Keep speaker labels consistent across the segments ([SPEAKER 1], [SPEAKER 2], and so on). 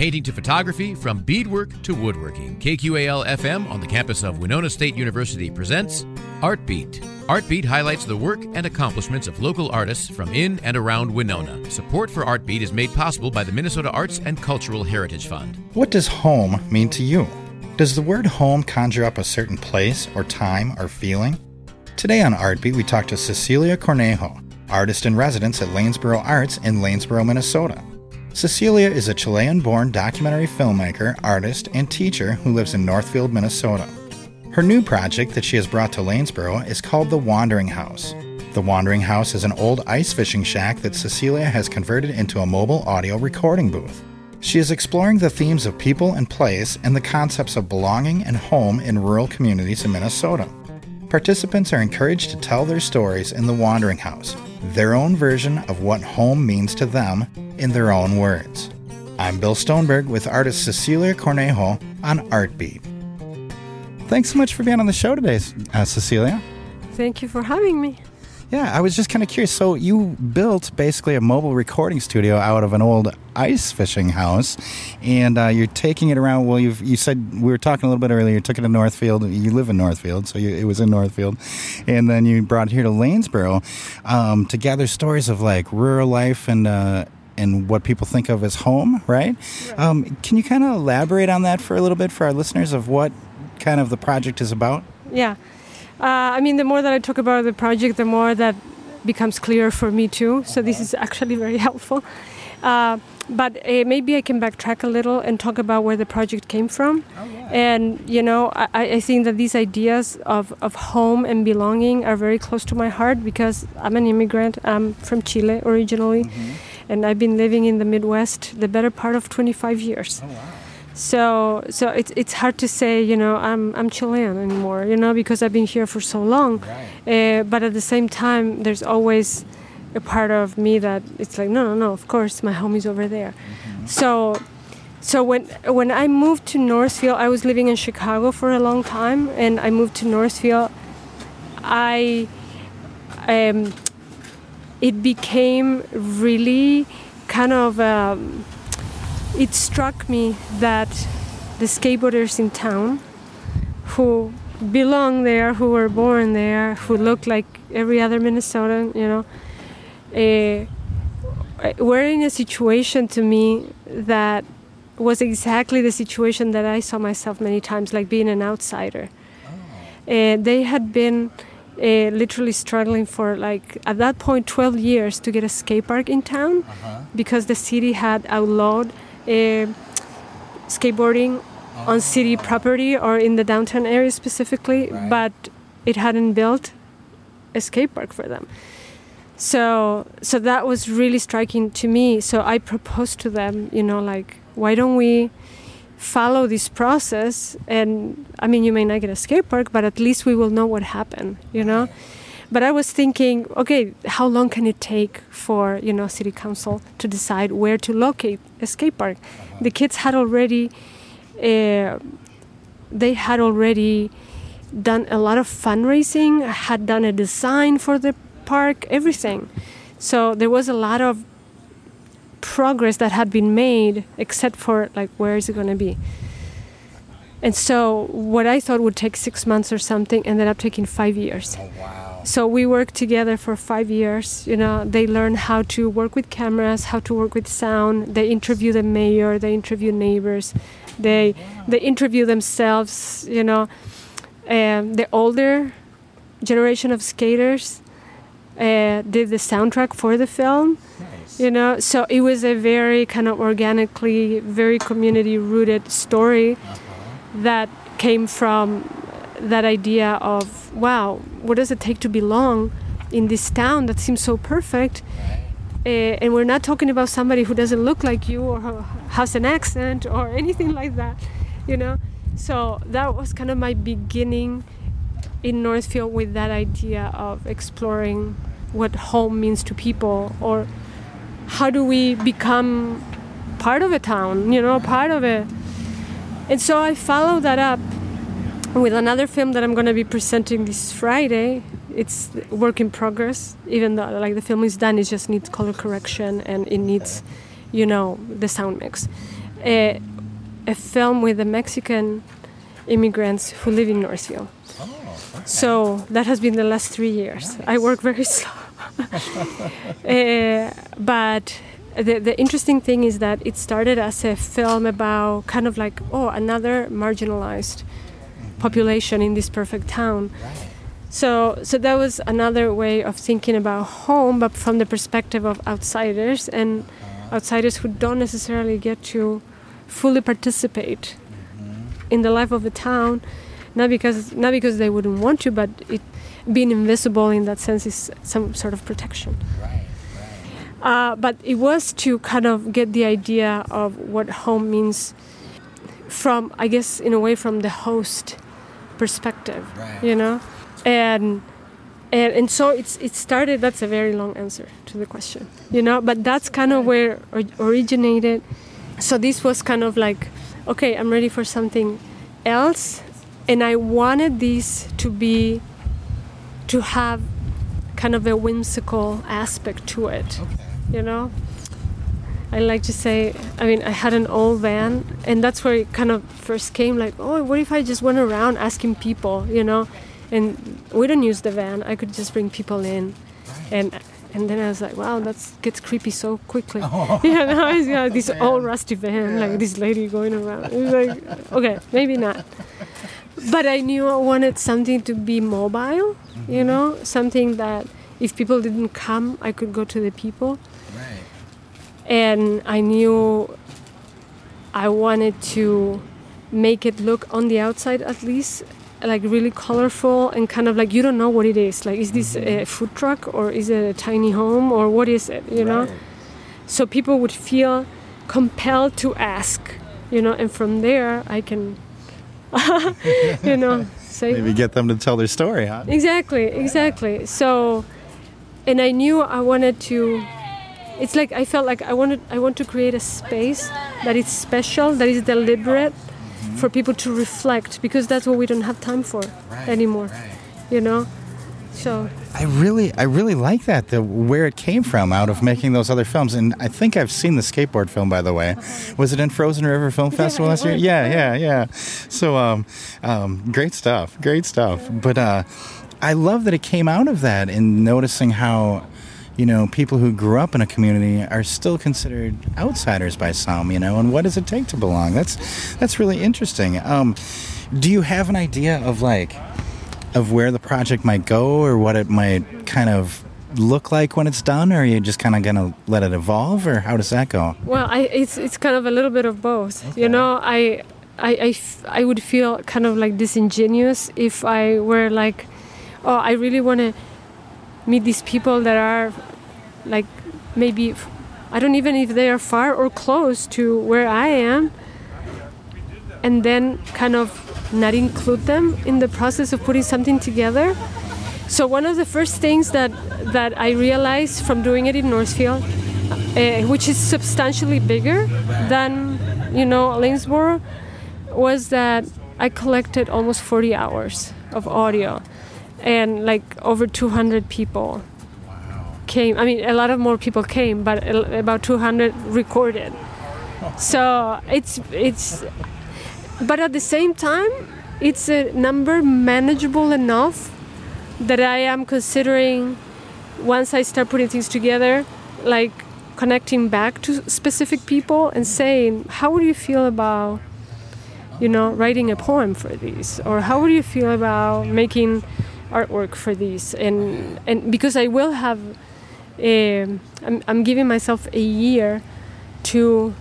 [SPEAKER 1] painting to photography, from beadwork to woodworking. KQAL FM on the campus of Winona State University presents Artbeat. Artbeat highlights the work and accomplishments of local artists from in and around Winona. Support for Artbeat is made possible by the Minnesota Arts and Cultural Heritage Fund.
[SPEAKER 2] What does home mean to you? Does the word home conjure up a certain place or time or feeling? Today on Artbeat, we talk to Cecilia Cornejo, artist in residence at Lanesboro Arts in Lanesboro, Minnesota. Cecilia is a Chilean born documentary filmmaker, artist, and teacher who lives in Northfield, Minnesota. Her new project that she has brought to Lanesboro is called The Wandering House. The Wandering House is an old ice fishing shack that Cecilia has converted into a mobile audio recording booth. She is exploring the themes of people and place and the concepts of belonging and home in rural communities in Minnesota. Participants are encouraged to tell their stories in the Wandering House, their own version of what home means to them in their own words. I'm Bill Stoneberg with artist Cecilia Cornejo on Artbeat. Thanks so much for being on the show today, uh, Cecilia.
[SPEAKER 3] Thank you for having me.
[SPEAKER 2] Yeah, I was just kind of curious. So, you built basically a mobile recording studio out of an old ice fishing house, and uh, you're taking it around. Well, you you said we were talking a little bit earlier. You took it to Northfield. You live in Northfield, so you, it was in Northfield, and then you brought it here to Lanesboro um, to gather stories of like rural life and. Uh, and what people think of as home, right? right. Um, can you kind of elaborate on that for a little bit for our listeners of what kind of the project is about?
[SPEAKER 3] Yeah. Uh, I mean, the more that I talk about the project, the more that becomes clear for me too. So this is actually very helpful. Uh, but uh, maybe I can backtrack a little and talk about where the project came from. Oh, yeah. And you know, I, I, think that these ideas of, of home and belonging are very close to my heart because I'm an immigrant. I'm from Chile originally, mm-hmm. and I've been living in the Midwest the better part of 25 years. Oh, wow. So so it's it's hard to say you know I'm I'm Chilean anymore you know because I've been here for so long, right. uh, but at the same time there's always a part of me that it's like no no no of course my home is over there, mm-hmm. so. So when when I moved to Northfield, I was living in Chicago for a long time, and I moved to Northfield. I um, it became really kind of um, it struck me that the skateboarders in town who belong there, who were born there, who look like every other Minnesotan, you know, uh, were in a situation to me that was exactly the situation that I saw myself many times, like being an outsider. Oh. Uh, they had been uh, literally struggling for like at that point 12 years to get a skate park in town uh-huh. because the city had outlawed uh, skateboarding on city property or in the downtown area specifically, right. but it hadn't built a skate park for them. So, so that was really striking to me. So I proposed to them, you know, like, why don't we follow this process? And I mean, you may not get a skate park, but at least we will know what happened, you know. But I was thinking, okay, how long can it take for you know city council to decide where to locate a skate park? Uh-huh. The kids had already, uh, they had already done a lot of fundraising, had done a design for the park, everything. So there was a lot of progress that had been made, except for like where is it going to be. And so what I thought would take six months or something ended up taking five years. Oh, wow. So we worked together for five years. You know, they learned how to work with cameras, how to work with sound. They interview the mayor, they interview neighbors, they they interview themselves. You know, um, the older generation of skaters uh, did the soundtrack for the film. Nice. You know, so it was a very kind of organically, very community rooted story uh-huh. that came from that idea of wow what does it take to belong in this town that seems so perfect? Uh, and we're not talking about somebody who doesn't look like you or has an accent or anything like that you know? So that was kind of my beginning in northfield with that idea of exploring what home means to people or how do we become part of a town you know part of it. And so i followed that up with another film that I'm going to be presenting this Friday. It's work in progress, even though like the film is done, it just needs color correction and it needs, you know, the sound mix. a, a film with the Mexican immigrants who live in Northfield.
[SPEAKER 2] Oh, okay.
[SPEAKER 3] So that has been the last three years. I work very slow. uh, but the, the interesting thing is that it started as a film about kind of like, oh, another marginalized population in this perfect town.
[SPEAKER 2] Right.
[SPEAKER 3] So, so that was another way of thinking about home, but from the perspective of outsiders and outsiders who don't necessarily get to fully participate in the life of the town, not because not because they wouldn't want to, but it being invisible in that sense is some sort of protection.
[SPEAKER 2] Right.
[SPEAKER 3] Uh, but it was to kind of get the idea of what home means from, I guess, in a way, from the host perspective,
[SPEAKER 2] Right.
[SPEAKER 3] you know, and and and so it's it started. That's a very long answer to the question, you know, but that's kind of where or, originated. So this was kind of like, okay, I'm ready for something else, and I wanted this to be to have kind of a whimsical aspect to it
[SPEAKER 2] Okay.
[SPEAKER 3] you know i like to say i mean i had an old van and that's where it kind of first came like oh what if i just went around asking people you know? And we don't use the van. I could just bring people in. And and then i was like wow that gets creepy so quickly. Oh. You know it's got this old rusty van like this lady going around. It's like okay maybe not. But i knew i wanted something to be mobile you mm-hmm. know? Something that if people didn't come i could go to the people. And I knew I wanted to make it look on the outside at least like really colorful and kind of like you don't know what it is like is this a mm-hmm. food truck or is it a tiny home or what is it you know
[SPEAKER 2] Right.
[SPEAKER 3] so people would feel compelled to ask you know and from there I can you know say
[SPEAKER 2] Maybe oh. get them to tell their story, huh?
[SPEAKER 3] Exactly, exactly. So, and I knew I wanted to. It's like I felt like I wanted. I want to create a space that is special, that is deliberate, for people to reflect because that's what we don't have time for
[SPEAKER 2] Right,
[SPEAKER 3] anymore.
[SPEAKER 2] right.
[SPEAKER 3] You know. So
[SPEAKER 2] I really, I really like that. The where it came from, out of making those other films, and I think I've seen the skateboard film. By the way, was it in Frozen River Film Festival
[SPEAKER 3] it
[SPEAKER 2] last year? Yeah, yeah, yeah. So, um, um, great stuff, great stuff. But uh, I love that it came out of that, and noticing how, you know, people who grew up in a community are still considered outsiders by some. You know, and what does it take to belong? That's that's really interesting. Um, do you have an idea of like? of where the project might go or what it might kind of look like when it's done or are you just kind of going to let it evolve or how does that go
[SPEAKER 3] well, I it's it's kind of a little bit of both.
[SPEAKER 2] Okay.
[SPEAKER 3] You know, I. I, I, f- I would feel kind of like disingenuous if I were like, oh, I really want to meet these people that are like maybe I don't even if they are far or close to where I am and then kind of not include them in the process of putting something together. So one of the first things that that I realized from doing it in Northfield, uh, which is substantially bigger than you know Lanesboro, was that I collected almost 40 hours of audio, and like over 200 people came. I mean, a lot of more people came, but about 200 recorded. So it's it's, but at the same time, it's a number manageable enough that I am considering once I start putting things together, like connecting back to specific people and saying, how would you feel about, you know, writing a poem for these, or how would you feel about making artwork for these, and and because I will have, um I'm, I'm giving myself a year to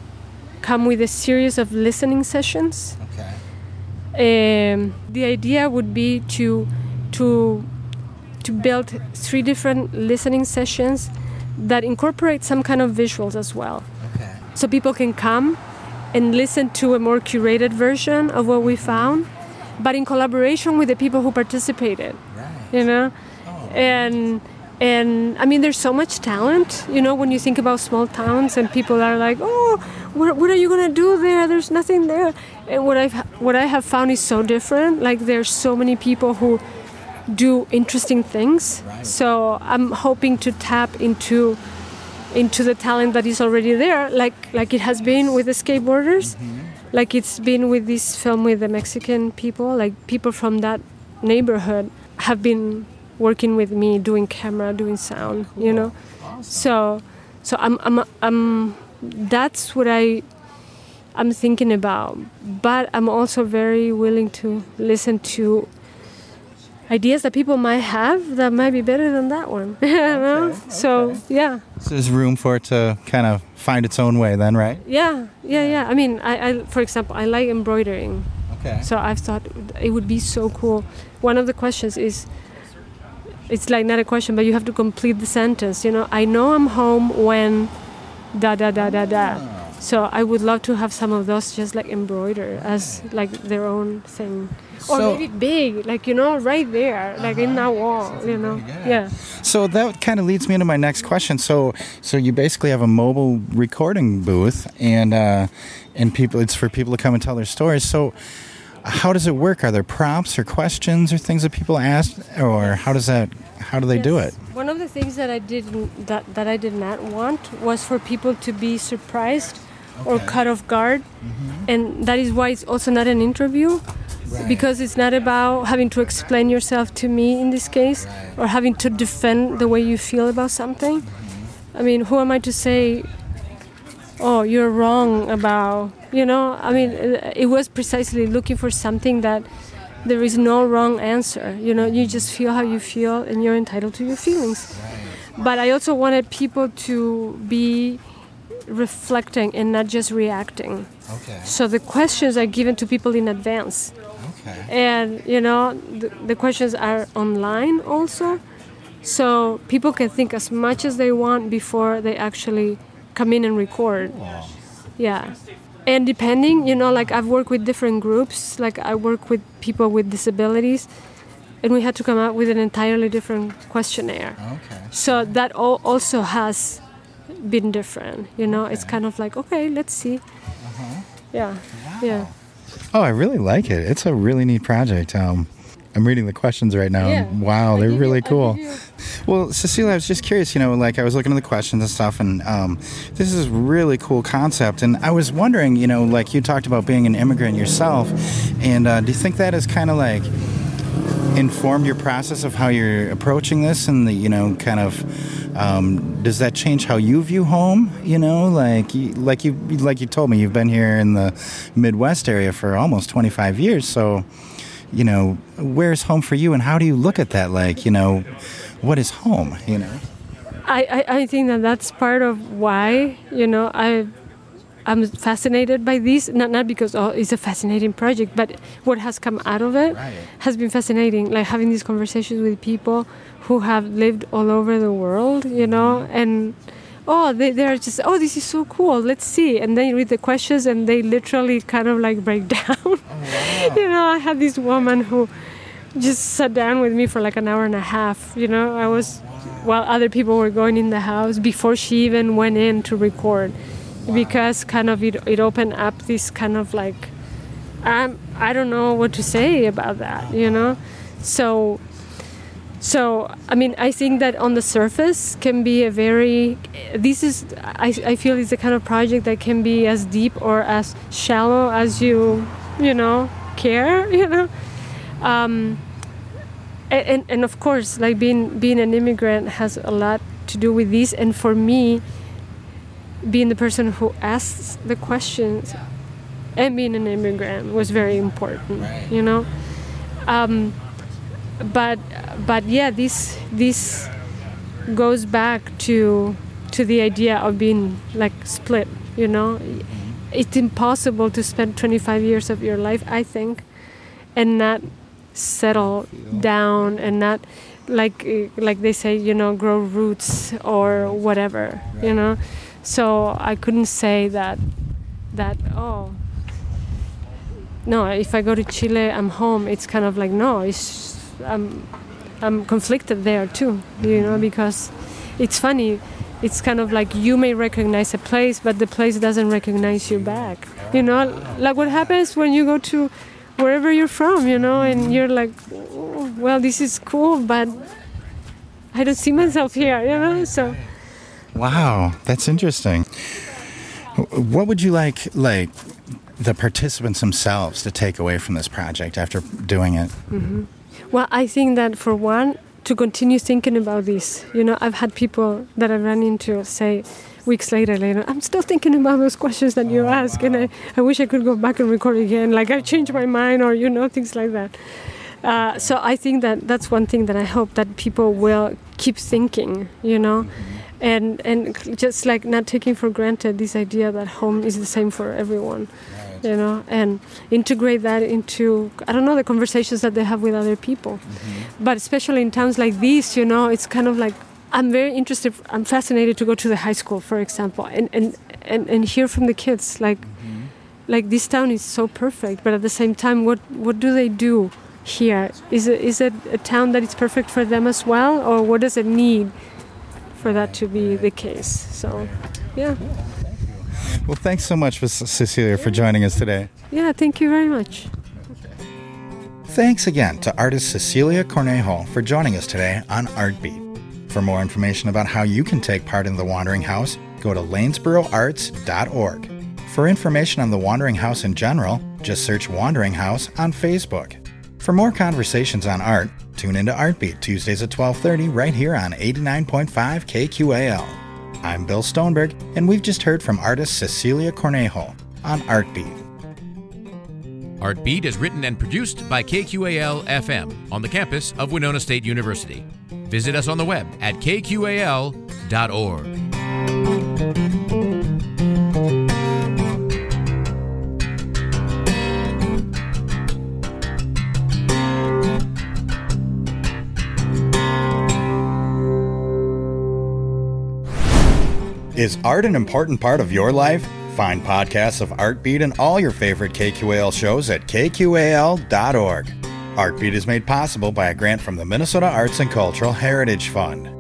[SPEAKER 3] come with a series of listening sessions.
[SPEAKER 2] Okay.
[SPEAKER 3] Um, the idea would be to to to build three different listening sessions that incorporate some kind of visuals as well.
[SPEAKER 2] Okay.
[SPEAKER 3] So people can come and listen to a more curated version of what we found but in collaboration with the people who participated you know? Oh. And and i mean there's so much talent you know when you think about small towns and people are like oh what, what are you going to do there? There's nothing there. And what i've what i have found is so different. Like there's so many people who do interesting things.
[SPEAKER 2] Right.
[SPEAKER 3] so i'm hoping to tap into into the talent that is already there, like like it has been with the skateboarders, mm-hmm. like it's been with this film with the Mexican people, like people from that neighborhood have been working with me doing camera, doing sound, you know. So so I'm I'm I'm that's what I I'm thinking about. But I'm also very willing to listen to ideas that people might have that might be better than that one. you know? So yeah.
[SPEAKER 2] So there's room for it to kind of find its own way, then, right?
[SPEAKER 3] Yeah, yeah, yeah. I mean, I, I for example, I like embroidering.
[SPEAKER 2] Okay.
[SPEAKER 3] So I've thought it would be so cool. One of the questions is it's like not a question, but you have to complete the sentence. You know, I know I'm home when da da da da da. So I would love to have some of those just like embroider as like their own thing. Or
[SPEAKER 2] So-
[SPEAKER 3] maybe big, like you know, right there, like in that wall, you know. Yeah.
[SPEAKER 2] So that kind of leads me into my next question. So, so you basically have a mobile recording booth, and uh, and people, it's for people to come and tell their stories. So, how does it work? Are there prompts or questions or things that people ask, or how does that? How do they do it?
[SPEAKER 3] One of the things that I didn't that, that I did not want was for people to be surprised or cut off guard, mm-hmm. and that is why it's also not an interview. Because it's not about having to explain yourself to me in this case, or having to defend the way you feel about something. Mm-hmm. I mean, who am I to say, oh, you're wrong about, you know? I mean, it it was precisely looking for something that there is no wrong answer. You know, you just feel how you feel and you're entitled to your feelings. But I also wanted people to be reflecting and not just reacting.
[SPEAKER 2] Okay.
[SPEAKER 3] So the questions are given to people in advance.
[SPEAKER 2] Okay.
[SPEAKER 3] And, you know, the, the questions are online also. So people can think as much as they want before they actually come in and record. Yeah. And depending, you know, like I've worked with different groups, like I work with people with disabilities, and we had to come up with an entirely different questionnaire.
[SPEAKER 2] Okay.
[SPEAKER 3] So that all also has been different, you know. It's kind of like, okay, let's see. uh-huh. Yeah. Yeah.
[SPEAKER 2] Oh, I really like it. It's a really neat project. Um, I'm reading the questions right now.
[SPEAKER 3] Yeah.
[SPEAKER 2] Wow, they're
[SPEAKER 3] give you-
[SPEAKER 2] really cool. Well, Cecilia, I was just curious. You know, like I was looking at the questions and stuff, and um, this is a really cool concept. And I was wondering, you know, like you talked about being an immigrant yourself, and uh, do you think that is kind of like informed your process of how you're approaching this, and the you know, kind of um, does that change how you view home? You know, like you, like you like you told me, you've been here in the Midwest area for almost 25 years, so you know, where's home for you, and how do you look at that? Like, you know, what is home? You know.
[SPEAKER 3] I, I, I think that that's part of why you know I I'm fascinated by this not not because oh it's a fascinating project but what has come out of it
[SPEAKER 2] Right.
[SPEAKER 3] has been fascinating like having these conversations with people who have lived all over the world you know and oh they, they're just oh this is so cool let's see and then you read the questions and they literally kind of like break down you know I had this woman who just sat down with me for like an hour and a half. You know, I was while other people were going in the house before she even went in to record, because kind of it, it opened up this kind of like, um, I don't know what to say about that. You know, so. So I mean, I think that on the surface can be a very. This is I, I feel it's the kind of project that can be as deep or as shallow as you you know care you know? Um, and, and, of course like being being an immigrant has a lot to do with this. And for me being the person who asks the questions and being an immigrant was very important you know? Um, but but yeah this this goes back to to the idea of being like split you know? Mm-hmm. It's impossible to spend 25 years of your life i think and not settle down and not like like they say you know grow roots or whatever you know? So i couldn't say that that oh no if i go to chile i'm home it's kind of like no it's i'm i'm conflicted there too you know because it's funny it's kind of like you may recognize a place but the place doesn't recognize you back you know like what happens when you go to wherever you're from you know and you're like "Oh, well this is cool but i don't see myself here you know so
[SPEAKER 2] Wow, that's interesting. What would you like, like, the participants themselves to take away from this project after doing it?
[SPEAKER 3] Mm-hmm. Well, I think that for one, to continue thinking about this. You know, I've had people that I run into say weeks later, later, I'm still thinking about those questions that you oh, ask, wow. and I, I wish I could go back and record again. Like I've changed my mind, or you know, things like that. Uh, so I think that that's one thing that I hope that people will keep thinking. You know. Mm-hmm and and just like not taking for granted this idea that home is the same for everyone. You know and integrate that into i don't know the conversations that they have with other people mm-hmm. but especially in towns like these you know it's kind of like i'm very interested i'm fascinated to go to the high school for example and and and, and hear from the kids like mm-hmm. like this town is so perfect but at the same time what what do they do here is it is it a town that is perfect for them as well or what does it need for that to be the case. So, yeah.
[SPEAKER 2] Well, thanks so much, Cecilia, for joining us today.
[SPEAKER 3] Yeah, thank you very much.
[SPEAKER 2] Thanks again to artist Cecilia Cornejo for joining us today on Artbeat. For more information about how you can take part in the Wandering House, go to lanesboroarts.org. For information on the Wandering House in general, just search Wandering House on Facebook. For more conversations on art, tune into Artbeat Tuesdays at 12:30 right here on 89.5 KQAL. I'm Bill Stoneberg, and we've just heard from artist Cecilia Cornejo on Artbeat.
[SPEAKER 1] Artbeat is written and produced by KQAL FM on the campus of Winona State University. Visit us on the web at kqal.org.
[SPEAKER 2] Is art an important part of your life? Find podcasts of Artbeat and all your favorite KQAL shows at kqal.org. Artbeat is made possible by a grant from the Minnesota Arts and Cultural Heritage Fund.